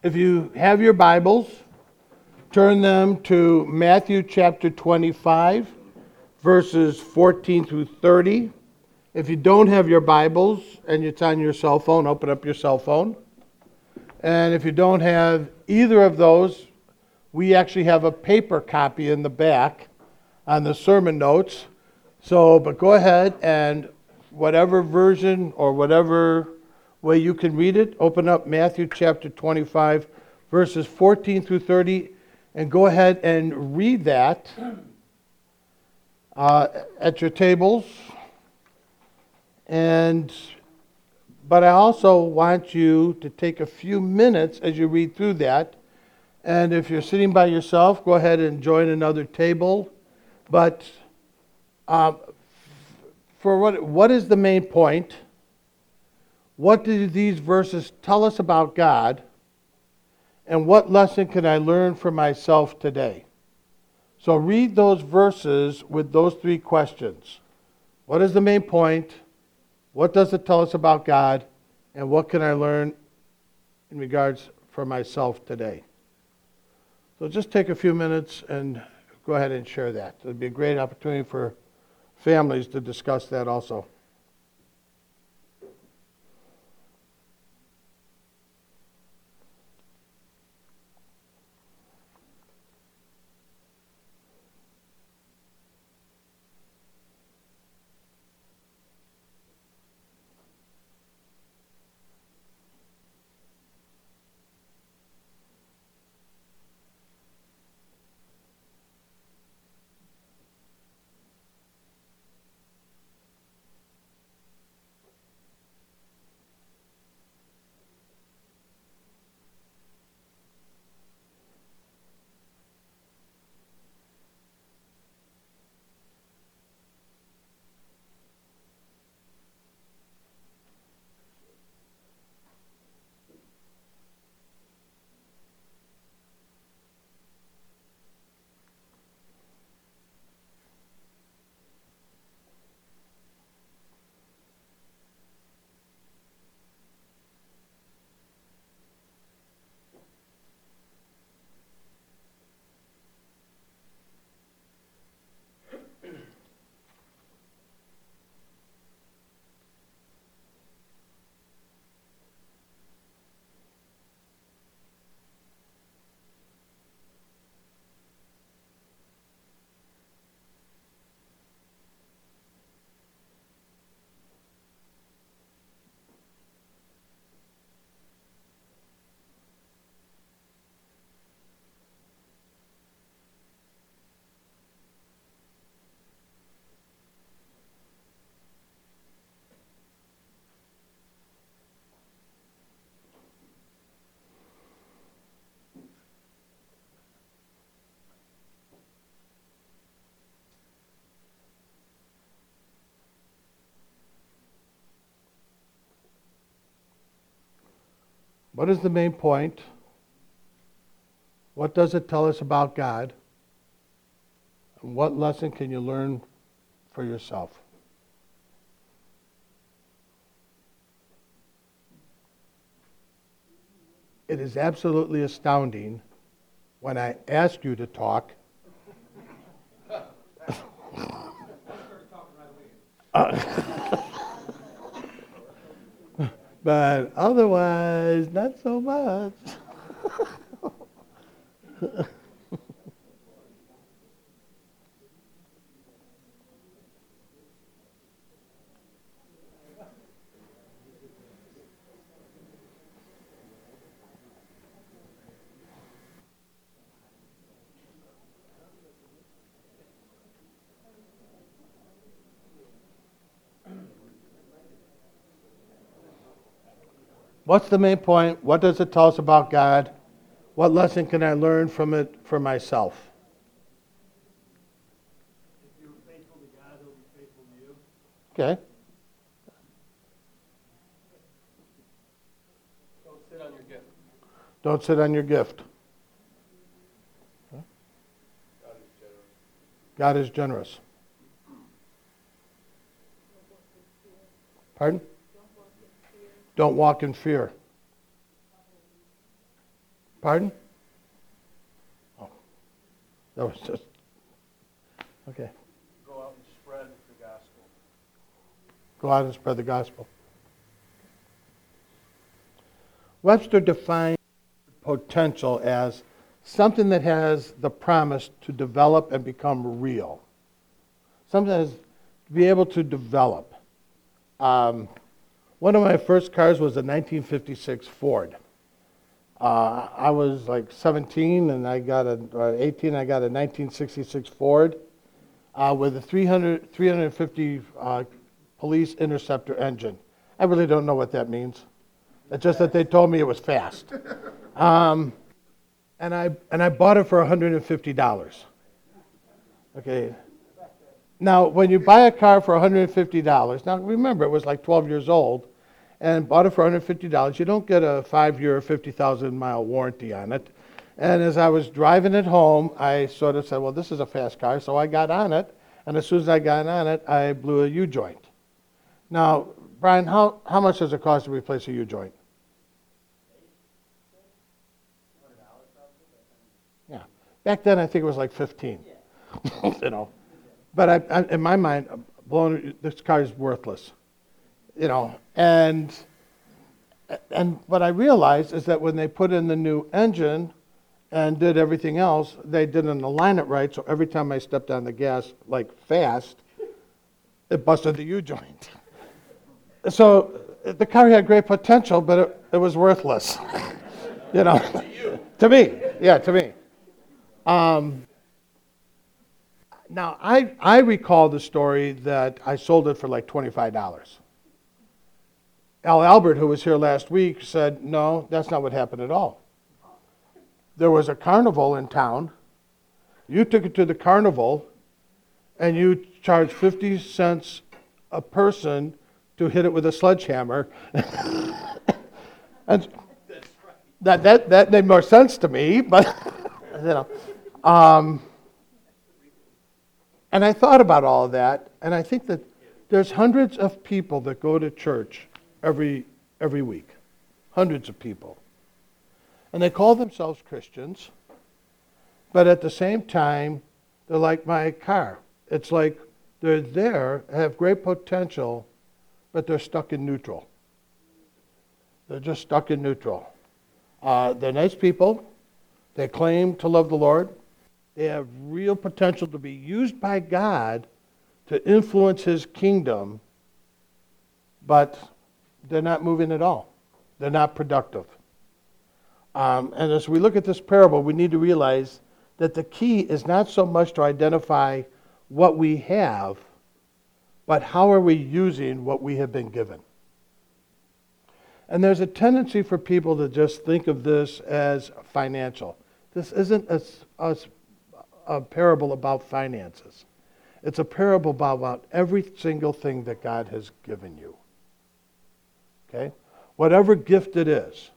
If you have your Bibles, turn them to Matthew chapter 25, verses 14 through 30. If you don't have your Bibles and it's on your cell phone, open up your cell phone. And if you don't have either of those, we actually have a paper copy in the back on the sermon notes. So, but go ahead and whatever version or whatever way you can read it, open up Matthew chapter 25, verses 14 through 30, and go ahead and read that uh, at your tables. And but I also want you to take a few minutes as you read through that. And if you're sitting by yourself, go ahead and join another table. But uh, for what, what is the main point? What do these verses tell us about God? And what lesson can I learn for myself today? So read those verses with those three questions. What is the main point? What does it tell us about God? And what can I learn in regards for myself today? So just take a few minutes and go ahead and share that. It would be a great opportunity for families to discuss that also. What is the main point? What does it tell us about God? And what lesson can you learn for yourself? It is absolutely astounding when I ask you to talk. Uh, but otherwise, not so much. What's the main point? What does it tell us about God? What lesson can I learn from it for myself? If you're faithful to God, He'll be faithful to you. Okay. Don't sit on your gift. Don't sit on your gift. God is generous. God is generous. Pardon? Don't walk in fear. Pardon? Oh, that was just, okay. Go out and spread the gospel. Go out and spread the gospel. Webster defined potential as something that has the promise to develop and become real. Something that has to be able to develop. Um, one of my first cars was a 1956 Ford. Uh, I was like 17 and I got a, or 18, I got a 1966 Ford uh, with a 300, 350 uh, police interceptor engine. I really don't know what that means. It's just that they told me it was fast. Um, and, I, and I bought it for $150. Okay. Now, when you buy a car for $150, now remember, it was like 12 years old, and bought it for $150, you don't get a five year, 50,000 mile warranty on it. And as I was driving it home, I sort of said, well, this is a fast car, so I got on it. And as soon as I got on it, I blew a U joint. Now, Brian, how, how much does it cost to replace a U joint? Yeah. Back then, I think it was like 15. you know. But I, I, in my mind, blowing, this car is worthless. You know, and and what I realized is that when they put in the new engine and did everything else, they didn't align it right. So every time I stepped on the gas, like fast, it busted the U joint. So the car had great potential, but it, it was worthless. you know, to you. to, me, yeah, to me. Um, now I I recall the story that I sold it for like twenty five dollars. Al Albert, who was here last week, said, No, that's not what happened at all. There was a carnival in town. You took it to the carnival, and you charged 50 cents a person to hit it with a sledgehammer. and that, that, that made more sense to me, but, you know. Um, and I thought about all of that, and I think that there's hundreds of people that go to church every, every week. Hundreds of people. And they call themselves Christians, but at the same time, they're like my car. It's like they're there, have great potential, but they're stuck in neutral. They're just stuck in neutral. Uh, they're nice people. They claim to love the Lord. They have real potential to be used by God to influence His kingdom, but they're not moving at all. They're not productive. Um, and as we look at this parable, we need to realize that the key is not so much to identify what we have, but how are we using what we have been given. And there's a tendency for people to just think of this as financial. This isn't a, a, a parable about finances. It's a parable about, about every single thing that God has given you. Okay? Whatever gift it is,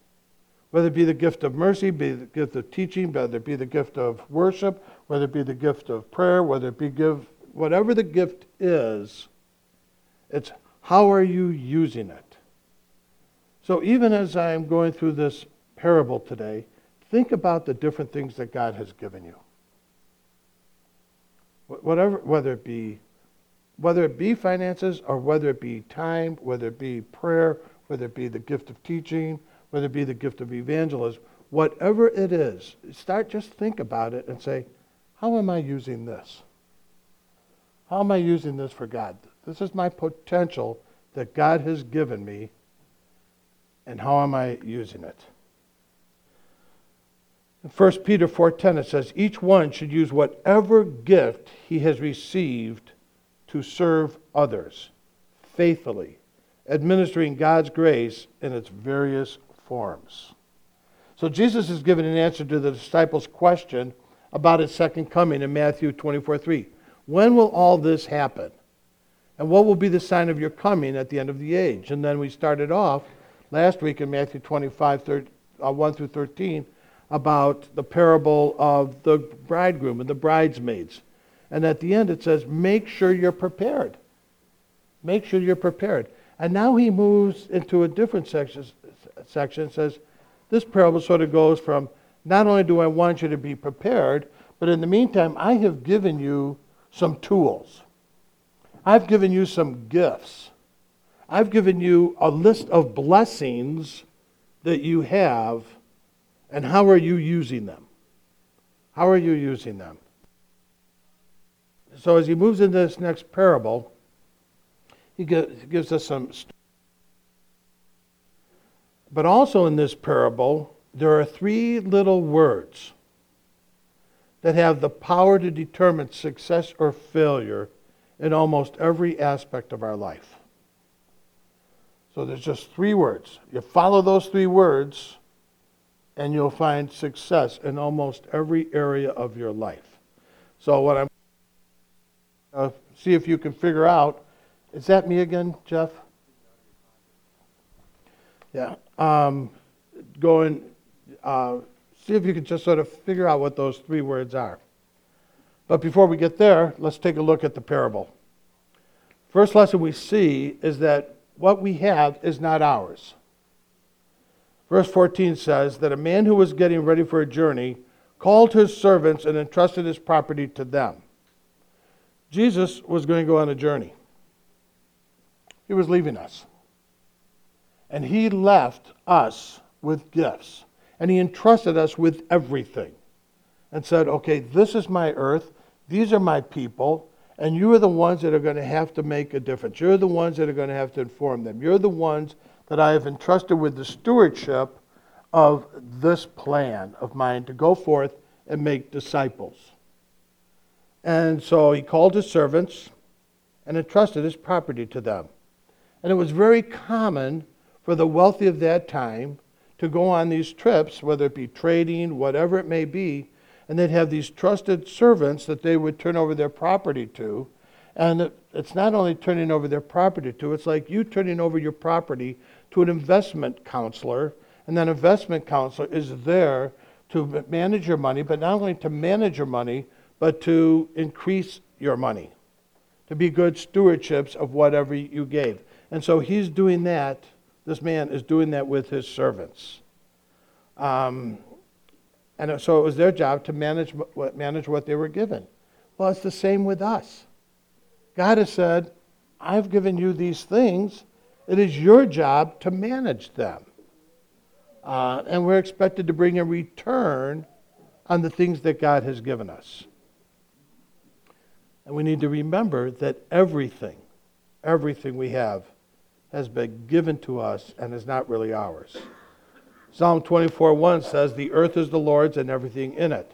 whether it be the gift of mercy, be the gift of teaching, whether it be the gift of worship, whether it be the gift of prayer, whether it be give, whatever the gift is, it's how are you using it? So even as I'm going through this parable today, think about the different things that God has given you. Whatever, whether it be whether it be finances or whether it be time, whether it be prayer, whether it be the gift of teaching, whether it be the gift of evangelism, whatever it is, start just think about it and say, how am I using this? How am I using this for God? This is my potential that God has given me, and how am I using it? In 1 Peter 4:10 it says each one should use whatever gift he has received to serve others faithfully, administering God's grace in its various forms. So Jesus is giving an answer to the disciples' question about his second coming in Matthew 24:3. When will all this happen? And what will be the sign of your coming at the end of the age? And then we started off last week in Matthew 25, 30, uh, 1 through 13, about the parable of the bridegroom and the bridesmaids. And at the end it says, make sure you're prepared. Make sure you're prepared. And now he moves into a different section, section says, this parable sort of goes from not only do I want you to be prepared, but in the meantime, I have given you some tools. I've given you some gifts. I've given you a list of blessings that you have, and how are you using them? How are you using them? So as he moves into this next parable, he gives us some. But also in this parable, there are three little words that have the power to determine success or failure in almost every aspect of our life. So there's just three words. You follow those three words, and you'll find success in almost every area of your life. So what I'm uh, see if you can figure out is that me again, Jeff? Yeah. Um, going, uh, see if you can just sort of figure out what those three words are. But before we get there, let's take a look at the parable. First lesson we see is that what we have is not ours. Verse 14 says that a man who was getting ready for a journey called his servants and entrusted his property to them. Jesus was going to go on a journey. He was leaving us. And he left us with gifts. And he entrusted us with everything. And said, okay, this is my earth. These are my people. And you are the ones that are going to have to make a difference. You're the ones that are going to have to inform them. You're the ones that I have entrusted with the stewardship of this plan of mine to go forth and make disciples. And so he called his servants and entrusted his property to them. And it was very common for the wealthy of that time to go on these trips, whether it be trading, whatever it may be, and they'd have these trusted servants that they would turn over their property to. And it's not only turning over their property to, it's like you turning over your property to an investment counselor, and that investment counselor is there to manage your money, but not only to manage your money, but to increase your money, to be good stewardships of whatever you gave. And so he's doing that, this man is doing that with his servants. Um, and so it was their job to manage what, manage what they were given. Well, it's the same with us. God has said, I've given you these things. It is your job to manage them. Uh, and we're expected to bring a return on the things that God has given us. And we need to remember that everything, everything we have has been given to us and is not really ours. Psalm 24 1 says, The earth is the Lord's and everything in it,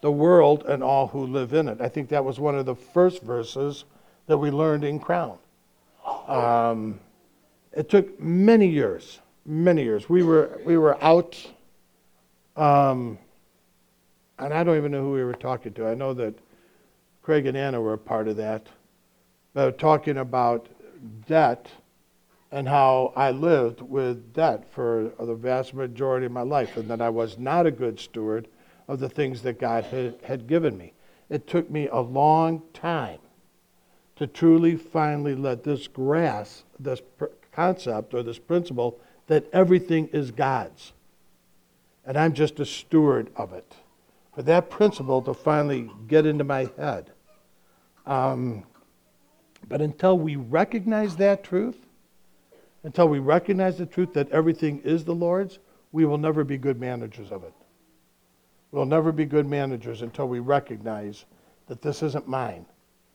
the world and all who live in it. I think that was one of the first verses that we learned in Crown. Um, it took many years, many years. We were, we were out, um, and I don't even know who we were talking to. I know that Craig and Anna were a part of that. But talking about debt and how I lived with debt for the vast majority of my life, and that I was not a good steward of the things that God had, had given me. It took me a long time to truly finally let this grasp this pr- concept or this principle that everything is God's. And I'm just a steward of it. For that principle to finally get into my head. Um, but until we recognize that truth, until we recognize the truth that everything is the Lord's, we will never be good managers of it. We'll never be good managers until we recognize that this isn't mine,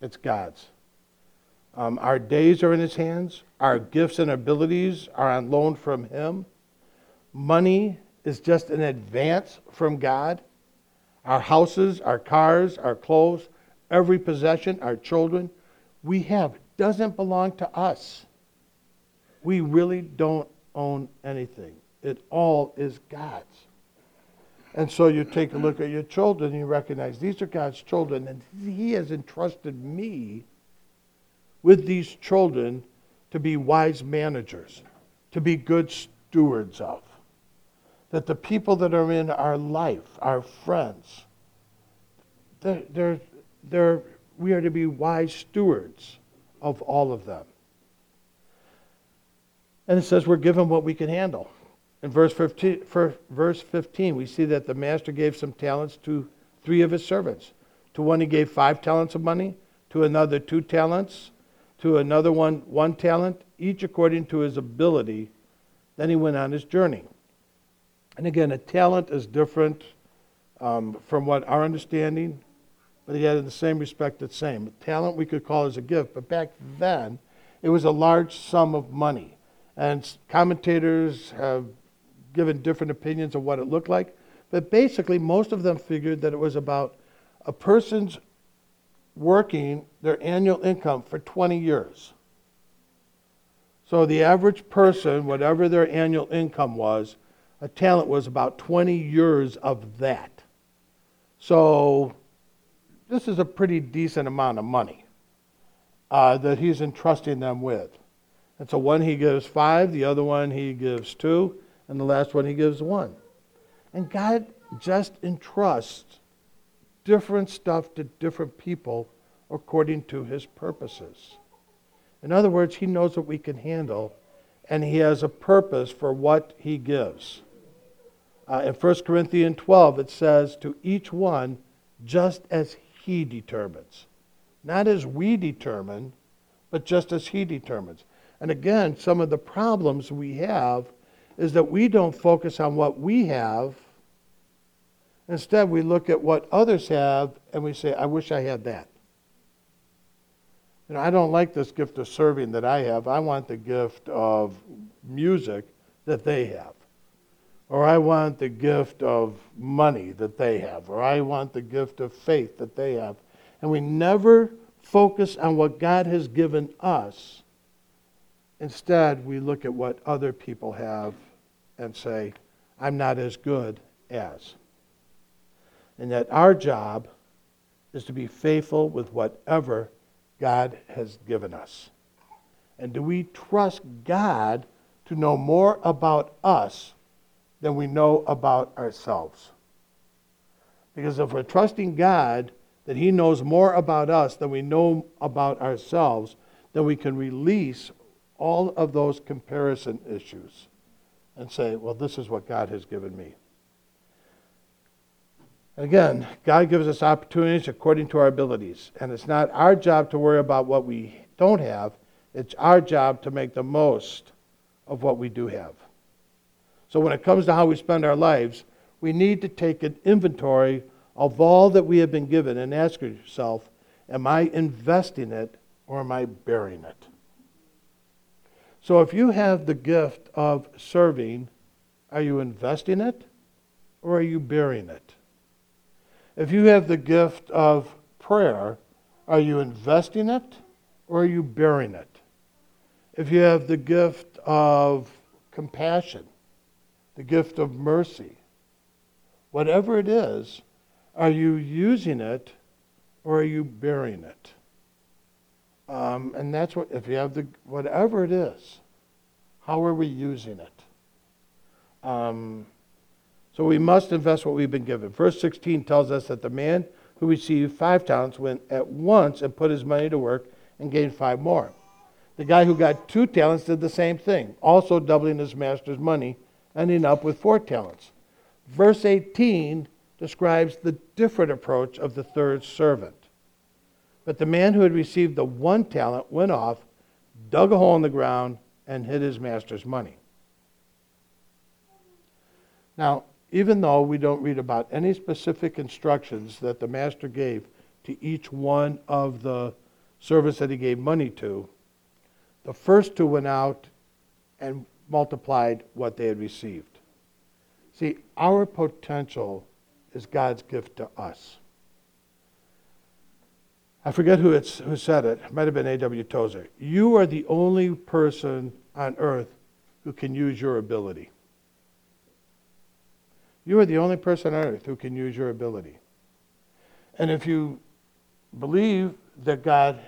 it's God's. Um, our days are in His hands, our gifts and abilities are on loan from Him. Money is just an advance from God. Our houses, our cars, our clothes, every possession, our children, we have doesn't belong to us. We really don't own anything. It all is God's. And so you take a look at your children and you recognize these are God's children, and He has entrusted me with these children to be wise managers, to be good stewards of. That the people that are in our life, our friends, they're, they're, they're, we are to be wise stewards of all of them. And it says we're given what we can handle. In verse 15, for verse 15, we see that the master gave some talents to three of his servants. To one, he gave five talents of money, to another, two talents, to another one, one talent, each according to his ability. Then he went on his journey. And again, a talent is different um, from what our understanding, but yet in the same respect, it's same. Talent we could call as a gift, but back then, it was a large sum of money. And commentators have given different opinions of what it looked like, but basically, most of them figured that it was about a person's working their annual income for 20 years. So the average person, whatever their annual income was, a talent was about 20 years of that. So this is a pretty decent amount of money uh, that he's entrusting them with. And so one he gives five, the other one he gives two, and the last one he gives one. And God just entrusts different stuff to different people according to his purposes. In other words, he knows what we can handle, and he has a purpose for what he gives. Uh, in 1 Corinthians 12, it says, To each one just as he determines. Not as we determine, but just as he determines. And again, some of the problems we have is that we don't focus on what we have. Instead, we look at what others have and we say, I wish I had that. You know, I don't like this gift of serving that I have. I want the gift of music that they have. Or I want the gift of money that they have. Or I want the gift of faith that they have. And we never focus on what God has given us. Instead, we look at what other people have and say, I'm not as good as. And that our job is to be faithful with whatever God has given us. And do we trust God to know more about us than we know about ourselves? Because if we're trusting God that He knows more about us than we know about ourselves, then we can release all of those comparison issues and say, well, this is what God has given me. Again, God gives us opportunities according to our abilities. And it's not our job to worry about what we don't have, it's our job to make the most of what we do have. So when it comes to how we spend our lives, we need to take an inventory of all that we have been given and ask yourself, am I investing it or am I burying it? So if you have the gift of serving, are you investing it or are you bearing it? If you have the gift of prayer, are you investing it or are you bearing it? If you have the gift of compassion, the gift of mercy, whatever it is, are you using it or are you bearing it? Um, and that's what, if you have the, whatever it is, how are we using it? Um, so we must invest what we've been given. Verse 16 tells us that the man who received five talents went at once and put his money to work and gained five more. The guy who got two talents did the same thing, also doubling his master's money, ending up with four talents. Verse 18 describes the different approach of the third servant. But the man who had received the one talent went off, dug a hole in the ground, and hid his master's money. Now, even though we don't read about any specific instructions that the master gave to each one of the servants that he gave money to, the first two went out and multiplied what they had received. See, our potential is God's gift to us. I forget who, it's, who said it. It might have been A.W. Tozer. You are the only person on earth who can use your ability. You are the only person on earth who can use your ability. And if you believe that God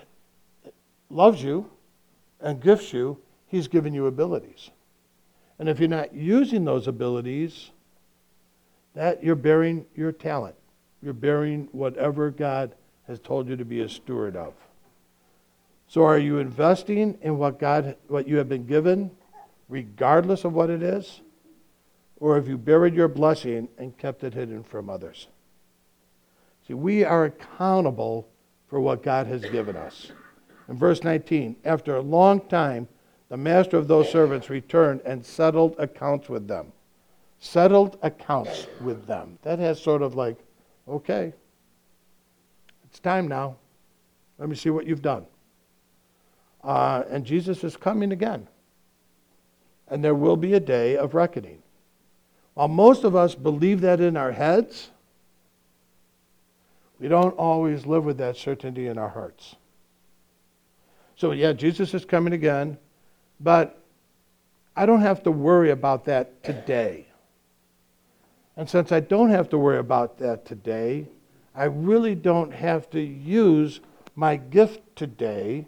loves you and gifts you, He's given you abilities. And if you're not using those abilities, that you're bearing your talent. You're bearing whatever God has told you to be a steward of. So are you investing in what God what you have been given regardless of what it is? or have you buried your blessing and kept it hidden from others? See, we are accountable for what God has given us. In verse 19, after a long time, the master of those servants returned and settled accounts with them. Settled accounts with them. That has sort of like, okay, it's time now. Let me see what you've done. Uh, and Jesus is coming again. And there will be a day of reckoning. While most of us believe that in our heads, we don't always live with that certainty in our hearts. So, yeah, Jesus is coming again, but I don't have to worry about that today. And since I don't have to worry about that today, I really don't have to use my gift today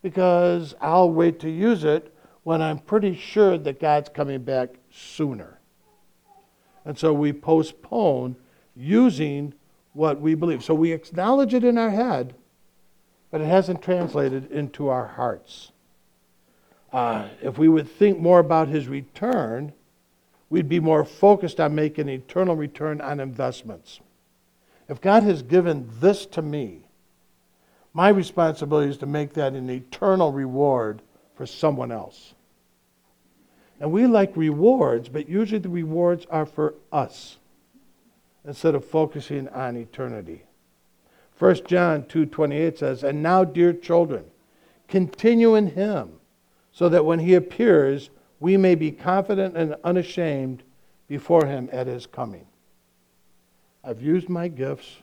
because I'll wait to use it when I'm pretty sure that God's coming back sooner. And so we postpone using what we believe. So we acknowledge it in our head, but it hasn't translated into our hearts. Uh, if we would think more about his return, we'd be more focused on making eternal return on investments. If God has given this to me, my responsibility is to make that an eternal reward for someone else. And we like rewards, but usually the rewards are for us instead of focusing on eternity. 1 John 2:28 says, "And now, dear children, continue in him, so that when he appears, we may be confident and unashamed before him at his coming." I've used my gifts,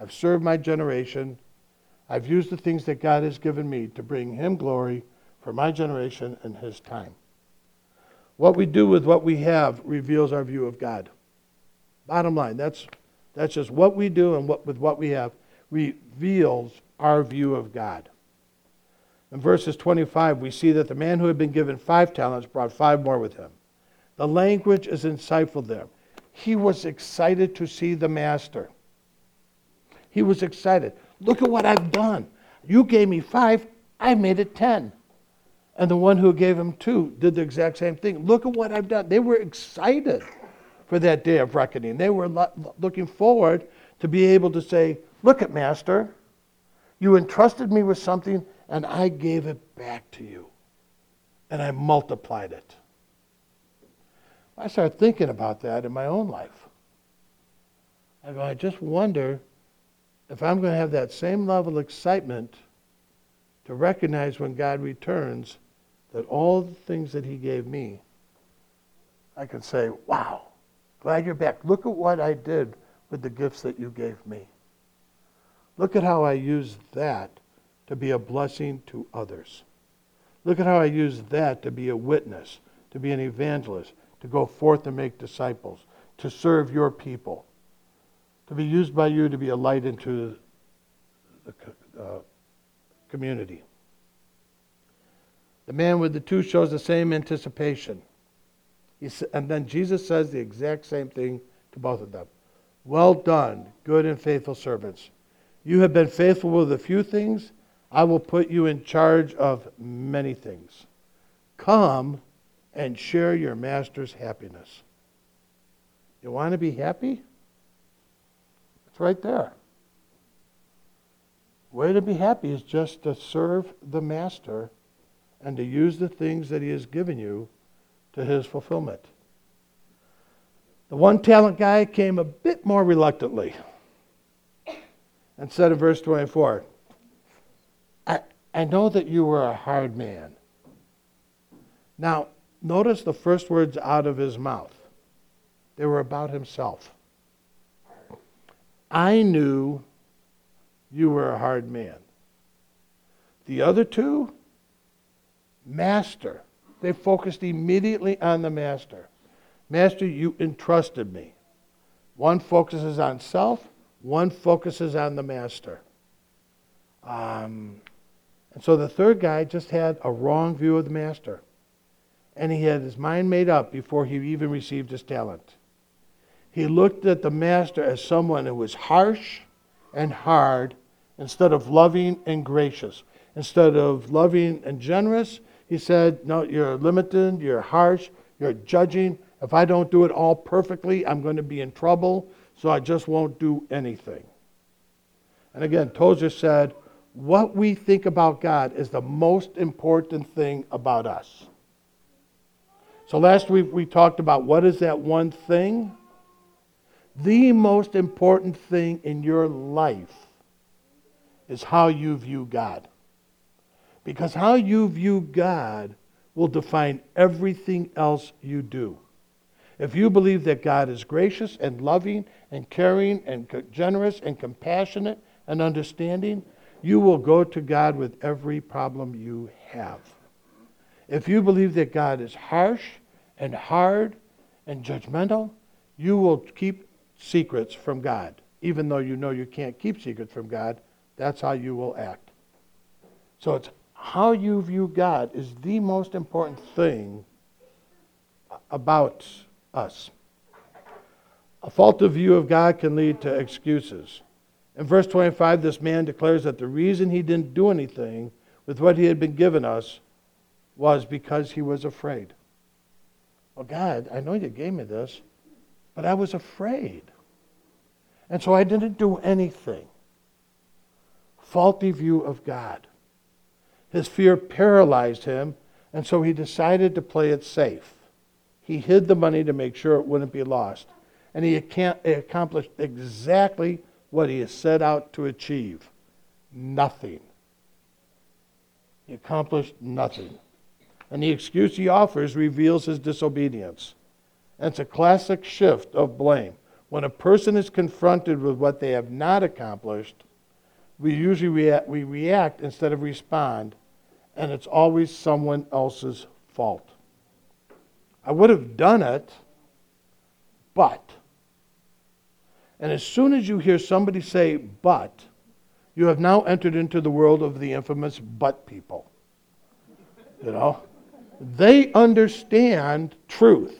I've served my generation, I've used the things that God has given me to bring him glory for my generation and his time. What we do with what we have reveals our view of God. Bottom line, that's, that's just what we do and what, with what we have reveals our view of God. In verses 25, we see that the man who had been given five talents brought five more with him. The language is insightful there. He was excited to see the master. He was excited. Look at what I've done. You gave me five, I made it ten. And the one who gave him two did the exact same thing. Look at what I've done. They were excited for that day of reckoning. They were lo- looking forward to be able to say, Look at Master, you entrusted me with something and I gave it back to you. And I multiplied it. I start thinking about that in my own life. I go, I just wonder if I'm going to have that same level of excitement to recognize when God returns that all the things that He gave me, I can say, wow, glad you're back. Look at what I did with the gifts that you gave me. Look at how I used that to be a blessing to others. Look at how I used that to be a witness, to be an evangelist, to go forth and make disciples, to serve your people, to be used by you to be a light into the uh, community. The man with the two shows the same anticipation. and then Jesus says the exact same thing to both of them. Well done, good and faithful servants. You have been faithful with a few things. I will put you in charge of many things. Come and share your master's happiness. You want to be happy? It's right there. Way to be happy is just to serve the master and to use the things that he has given you to his fulfillment. The one talent guy came a bit more reluctantly and said in verse 24, I, I know that you were a hard man. Now, notice the first words out of his mouth. They were about himself. I knew you were a hard man. The other two, master. They focused immediately on the master. Master, you entrusted me. One focuses on self, one focuses on the master. Um, and so the third guy just had a wrong view of the master. And he had his mind made up before he even received his talent. He looked at the master as someone who was harsh and hard instead of loving and gracious. Instead of loving and generous, he said, No, you're limited, you're harsh, you're judging, If I don't do it all perfectly, I'm going to be in trouble, so I just won't do anything. And again, Tozer said, what we think about God is the most important thing about us. So last week we talked about what is that one thing? The most important thing in your life is how you view God. Because how you view God will define everything else you do. If you believe that God is gracious and loving and caring and generous and compassionate and understanding, you will go to God with every problem you have. If you believe that God is harsh and hard and judgmental, you will keep secrets from God. Even though you know you can't keep secrets from God, that's how you will act. So it's how you view God is the most important thing about us. A faulty view of God can lead to excuses. In verse 25, this man declares that the reason he didn't do anything with what he had been given us was because he was afraid. Well, God, I know you gave me this, but I was afraid. And so I didn't do anything. Faulty view of God. His fear paralyzed him, and so he decided to play it safe. He hid the money to make sure it wouldn't be lost. And he accomplished exactly what he set out to achieve nothing. He accomplished nothing. And the excuse he offers reveals his disobedience. And it's a classic shift of blame. When a person is confronted with what they have not accomplished, we usually react, we react instead of respond, and it's always someone else's fault. I would have done it, but. And as soon as you hear somebody say, but, you have now entered into the world of the infamous but people. You know? They understand truth.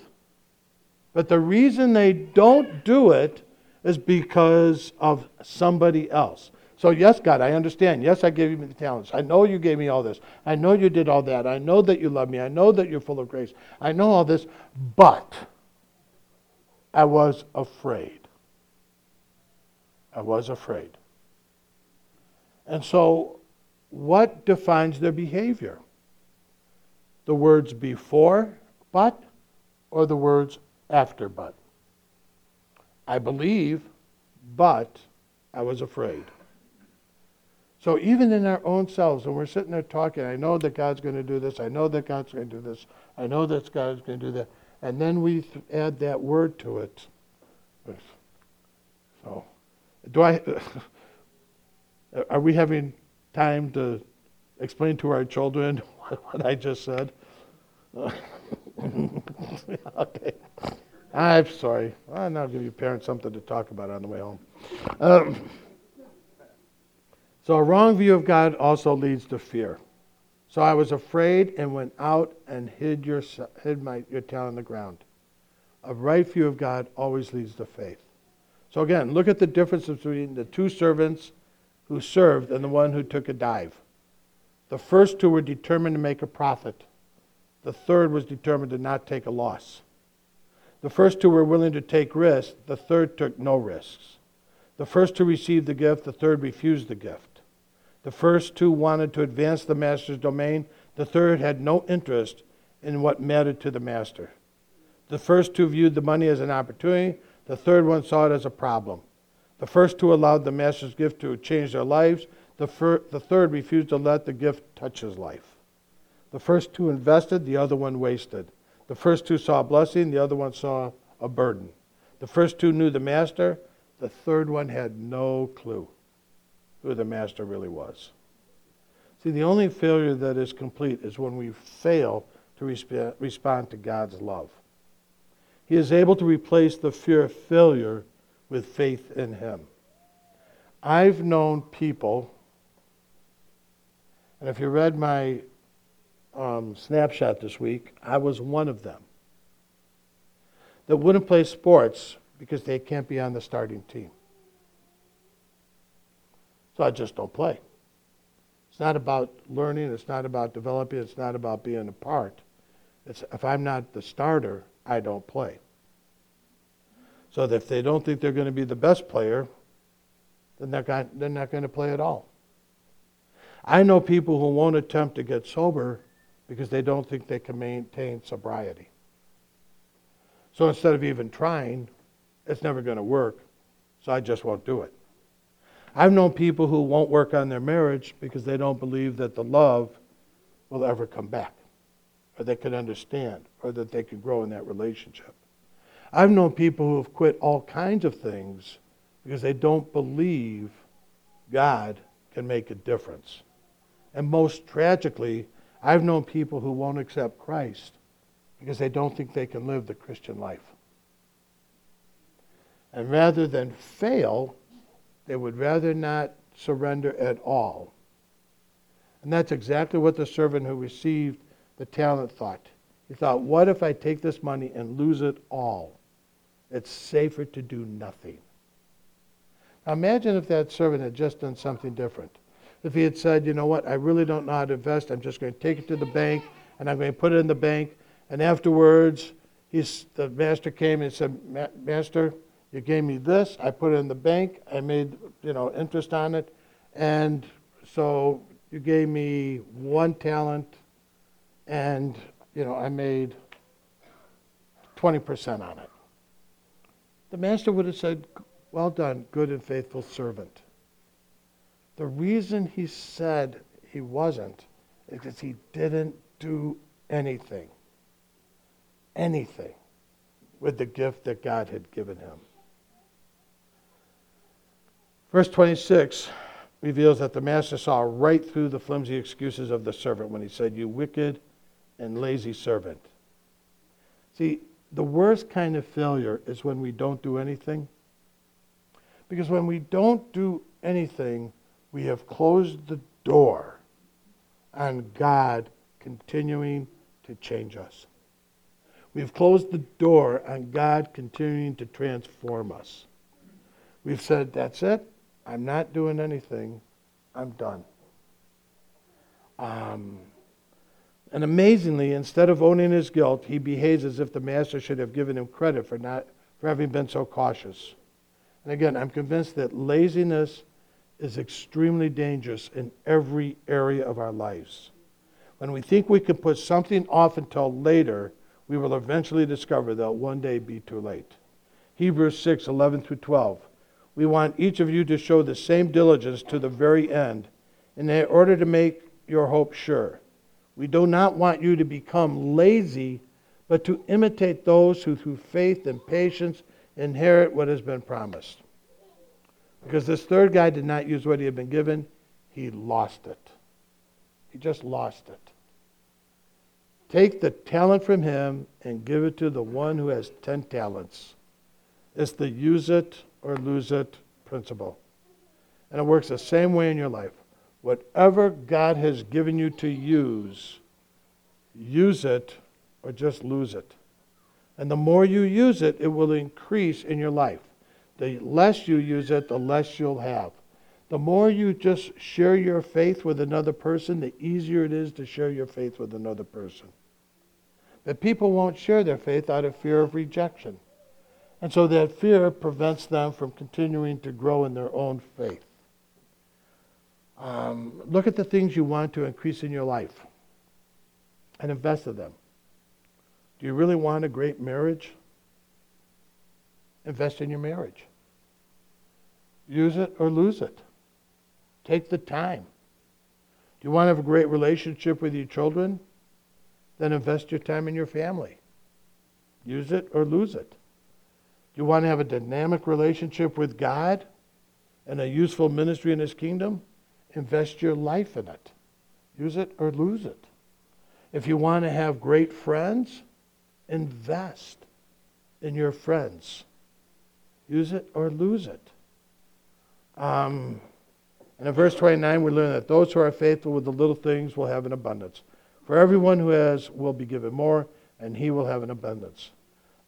But the reason they don't do it is because of somebody else. So, yes, God, I understand. Yes, I gave you the talents. I know you gave me all this. I know you did all that. I know that you love me. I know that you're full of grace. I know all this, but I was afraid. I was afraid. And so, what defines their behavior? The words before but or the words after but? I believe, but I was afraid. So even in our own selves, when we're sitting there talking, I know that God's going to do this, I know that God's going to do this, I know that God's going to do that, and then we th- add that word to it. So, do I? Are we having time to explain to our children what I just said? okay. I'm sorry. I'll now give your parents something to talk about on the way home. Um, so, a wrong view of God also leads to fear. So, I was afraid and went out and hid, your, hid my, your tail in the ground. A right view of God always leads to faith. So, again, look at the difference between the two servants who served and the one who took a dive. The first two were determined to make a profit, the third was determined to not take a loss. The first two were willing to take risks, the third took no risks. The first two received the gift, the third refused the gift. The first two wanted to advance the master's domain. The third had no interest in what mattered to the master. The first two viewed the money as an opportunity. The third one saw it as a problem. The first two allowed the master's gift to change their lives. The, fir- the third refused to let the gift touch his life. The first two invested, the other one wasted. The first two saw a blessing, the other one saw a burden. The first two knew the master, the third one had no clue who the master really was. See, the only failure that is complete is when we fail to resp- respond to God's love. He is able to replace the fear of failure with faith in Him. I've known people, and if you read my um, snapshot this week, I was one of them, that wouldn't play sports because they can't be on the starting team. So I just don't play. It's not about learning, it's not about developing, it's not about being a part. It's if I'm not the starter, I don't play. So if they don't think they're going to be the best player, then they're not, they're not going to play at all. I know people who won't attempt to get sober because they don't think they can maintain sobriety. So instead of even trying, it's never going to work, so I just won't do it. I've known people who won't work on their marriage because they don't believe that the love will ever come back, or they can understand, or that they can grow in that relationship. I've known people who have quit all kinds of things because they don't believe God can make a difference. And most tragically, I've known people who won't accept Christ because they don't think they can live the Christian life. And rather than fail, they would rather not surrender at all. And that's exactly what the servant who received the talent thought. He thought, what if I take this money and lose it all? It's safer to do nothing. Now imagine if that servant had just done something different. If he had said, you know what, I really don't know how to invest, I'm just going to take it to the bank and I'm going to put it in the bank. And afterwards, he's, the master came and said, Master, you gave me this, I put it in the bank, I made, you know, interest on it, and so you gave me one talent, and, you know, I made 20% on it. The master would have said, Well done, good and faithful servant. The reason he said he wasn't is because he didn't do anything, anything with the gift that God had given him. Verse 26 reveals that the master saw right through the flimsy excuses of the servant when he said, You wicked and lazy servant. See, the worst kind of failure is when we don't do anything. Because when we don't do anything, we have closed the door on God continuing to change us. We've closed the door on God continuing to transform us. We've said, That's it. I'm not doing anything. I'm done. Um, and amazingly, instead of owning his guilt, he behaves as if the master should have given him credit for not for having been so cautious. And again, I'm convinced that laziness is extremely dangerous in every area of our lives. When we think we can put something off until later, we will eventually discover that one day be too late. Hebrews 6 11 through 12. We want each of you to show the same diligence to the very end, in order to make your hope sure. We do not want you to become lazy, but to imitate those who, through faith and patience, inherit what has been promised. Because this third guy did not use what he had been given, he lost it. He just lost it. Take the talent from him and give it to the one who has 10 talents. It's the use it or lose it principle. And it works the same way in your life. Whatever God has given you to use, use it or just lose it. And the more you use it, it will increase in your life. The less you use it, the less you'll have. The more you just share your faith with another person, the easier it is to share your faith with another person. But people won't share their faith out of fear of rejection. And so that fear prevents them from continuing to grow in their own faith. Um, look at the things you want to increase in your life and invest in them. Do you really want a great marriage? Invest in your marriage. Use it or lose it. Take the time. Do you want to have a great relationship with your children? Then invest your time in your family. Use it or lose it. Do you want to have a dynamic relationship with God and a useful ministry in His kingdom? Invest your life in it. Use it or lose it. If you want to have great friends, invest in your friends. Use it or lose it. Um, and in verse 29, we learn that those who are faithful with the little things will have an abundance. For everyone who has will be given more, and he will have an abundance.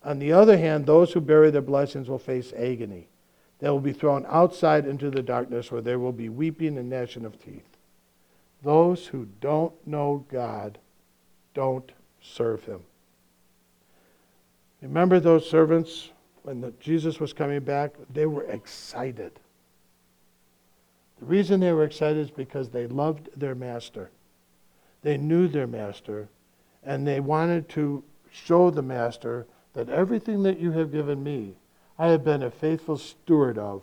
On the other hand, those who bury their blessings will face agony. They will be thrown outside into the darkness where there will be weeping and gnashing of teeth. Those who don't know God don't serve him. Remember those servants when the, Jesus was coming back? They were excited. The reason they were excited is because they loved their master. They knew their master, and they wanted to show the master that everything that you have given me, I have been a faithful steward of,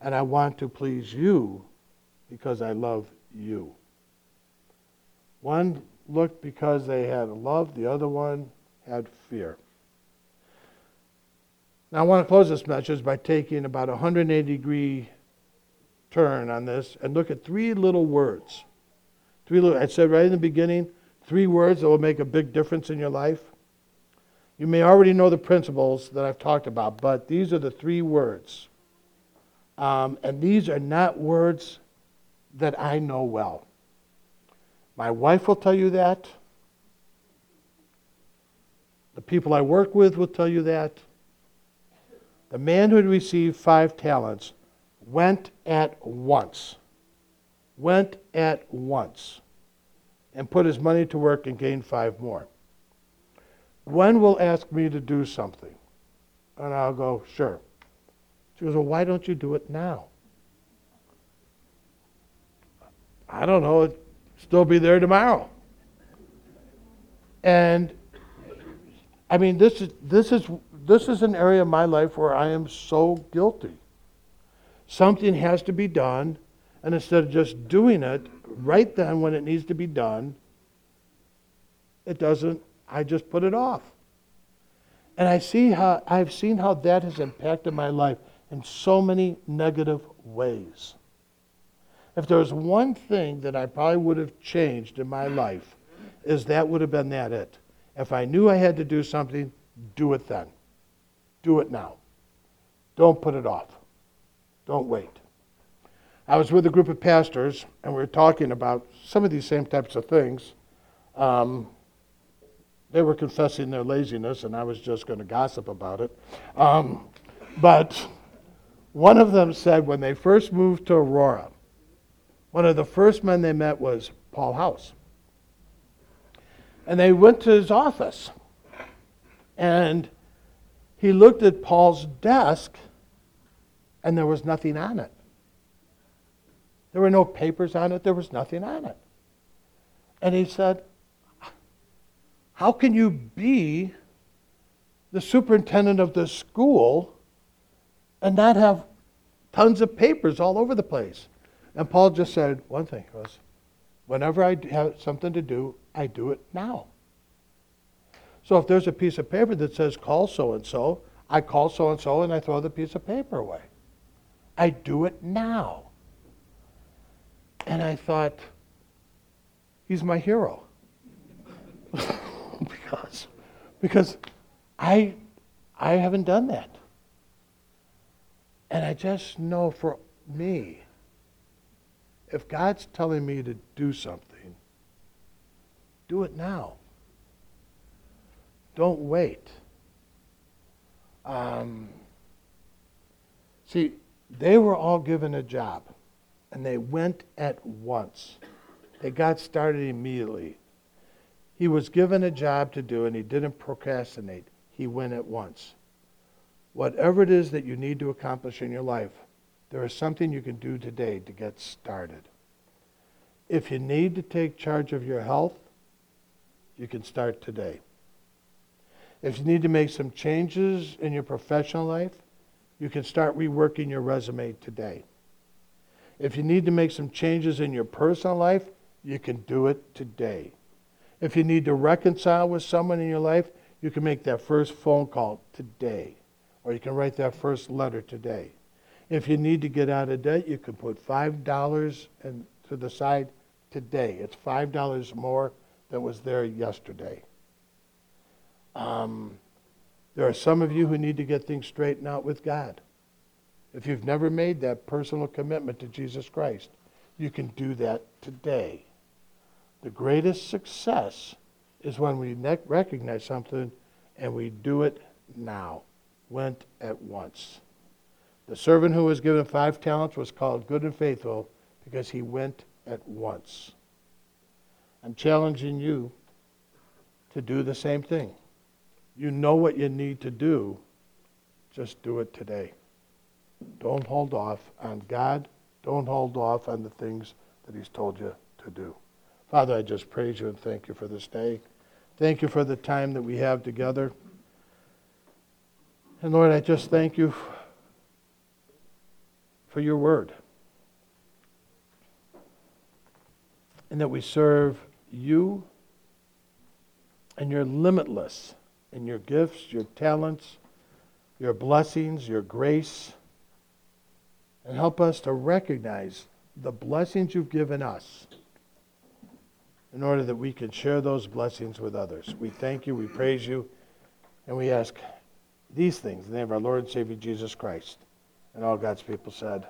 and I want to please you because I love you. One looked because they had love, the other one had fear. Now, I want to close this message by taking about a 180 degree turn on this and look at three little words. Three little, I said right in the beginning, three words that will make a big difference in your life. You may already know the principles that I've talked about, but these are the three words. Um, and these are not words that I know well. My wife will tell you that. The people I work with will tell you that. The man who had received five talents went at once, went at once, and put his money to work and gained five more. Gwen will ask me to do something, and I'll go, sure. She goes, well, why don't you do it now? I don't know, It'll still be there tomorrow. And I mean, this is, this is, this is an area of my life where I am so guilty. Something has to be done, and instead of just doing it right then when it needs to be done, it doesn't, I just put it off. And I see how, I've seen how that has impacted my life in so many negative ways. If there was one thing that I probably would have changed in my life, is that would have been that it. If I knew I had to do something, do it then. Do it now. Don't put it off. Don't wait. I was with a group of pastors, and we were talking about some of these same types of things. Um, they were confessing their laziness, and I was just going to gossip about it. Um, but one of them said when they first moved to Aurora, one of the first men they met was Paul House. And they went to his office. And he looked at Paul's desk, and there was nothing on it. There were no papers on it, there was nothing on it. And he said, How can you be the superintendent of the school and not have tons of papers all over the place? And Paul just said one thing was, whenever I have something to do, I do it now. So if there's a piece of paper that says call so and so, I call so and so and I throw the piece of paper away. I do it now. And I thought, he's my hero. because because I I haven't done that. And I just know for me, if God's telling me to do something, do it now. Don't wait. Um, see, they were all given a job, and they went at once. They got started immediately. He was given a job to do, and he didn't procrastinate. He went at once. Whatever it is that you need to accomplish in your life, there is something you can do today to get started. If you need to take charge of your health, you can start today. If you need to make some changes in your professional life, you can start reworking your resume today. If you need to make some changes in your personal life, you can do it today. If you need to reconcile with someone in your life, you can make that first phone call today, or you can write that first letter today. If you need to get out of debt, you can put $5 in, to the side today. It's $5 more than was there yesterday. Um, there are some of you who need to get things straightened out with God. If you've never made that personal commitment to Jesus Christ, you can do that today. The greatest success is when we ne- recognize something and we do it now. Went at once. The servant who was given five talents was called good and faithful because he went at once. I'm challenging you to do the same thing. You know what you need to do. Just do it today. Don't hold off on God. Don't hold off on the things that He's told you to do. Father, I just praise you and thank you for this day. Thank you for the time that we have together. And Lord, I just thank you for your word. And that we serve you and you're limitless in your gifts, your talents, your blessings, your grace. And help us to recognize the blessings you've given us in order that we can share those blessings with others. We thank you, we praise you, and we ask these things in the name of our Lord and Savior Jesus Christ. And all God's people said,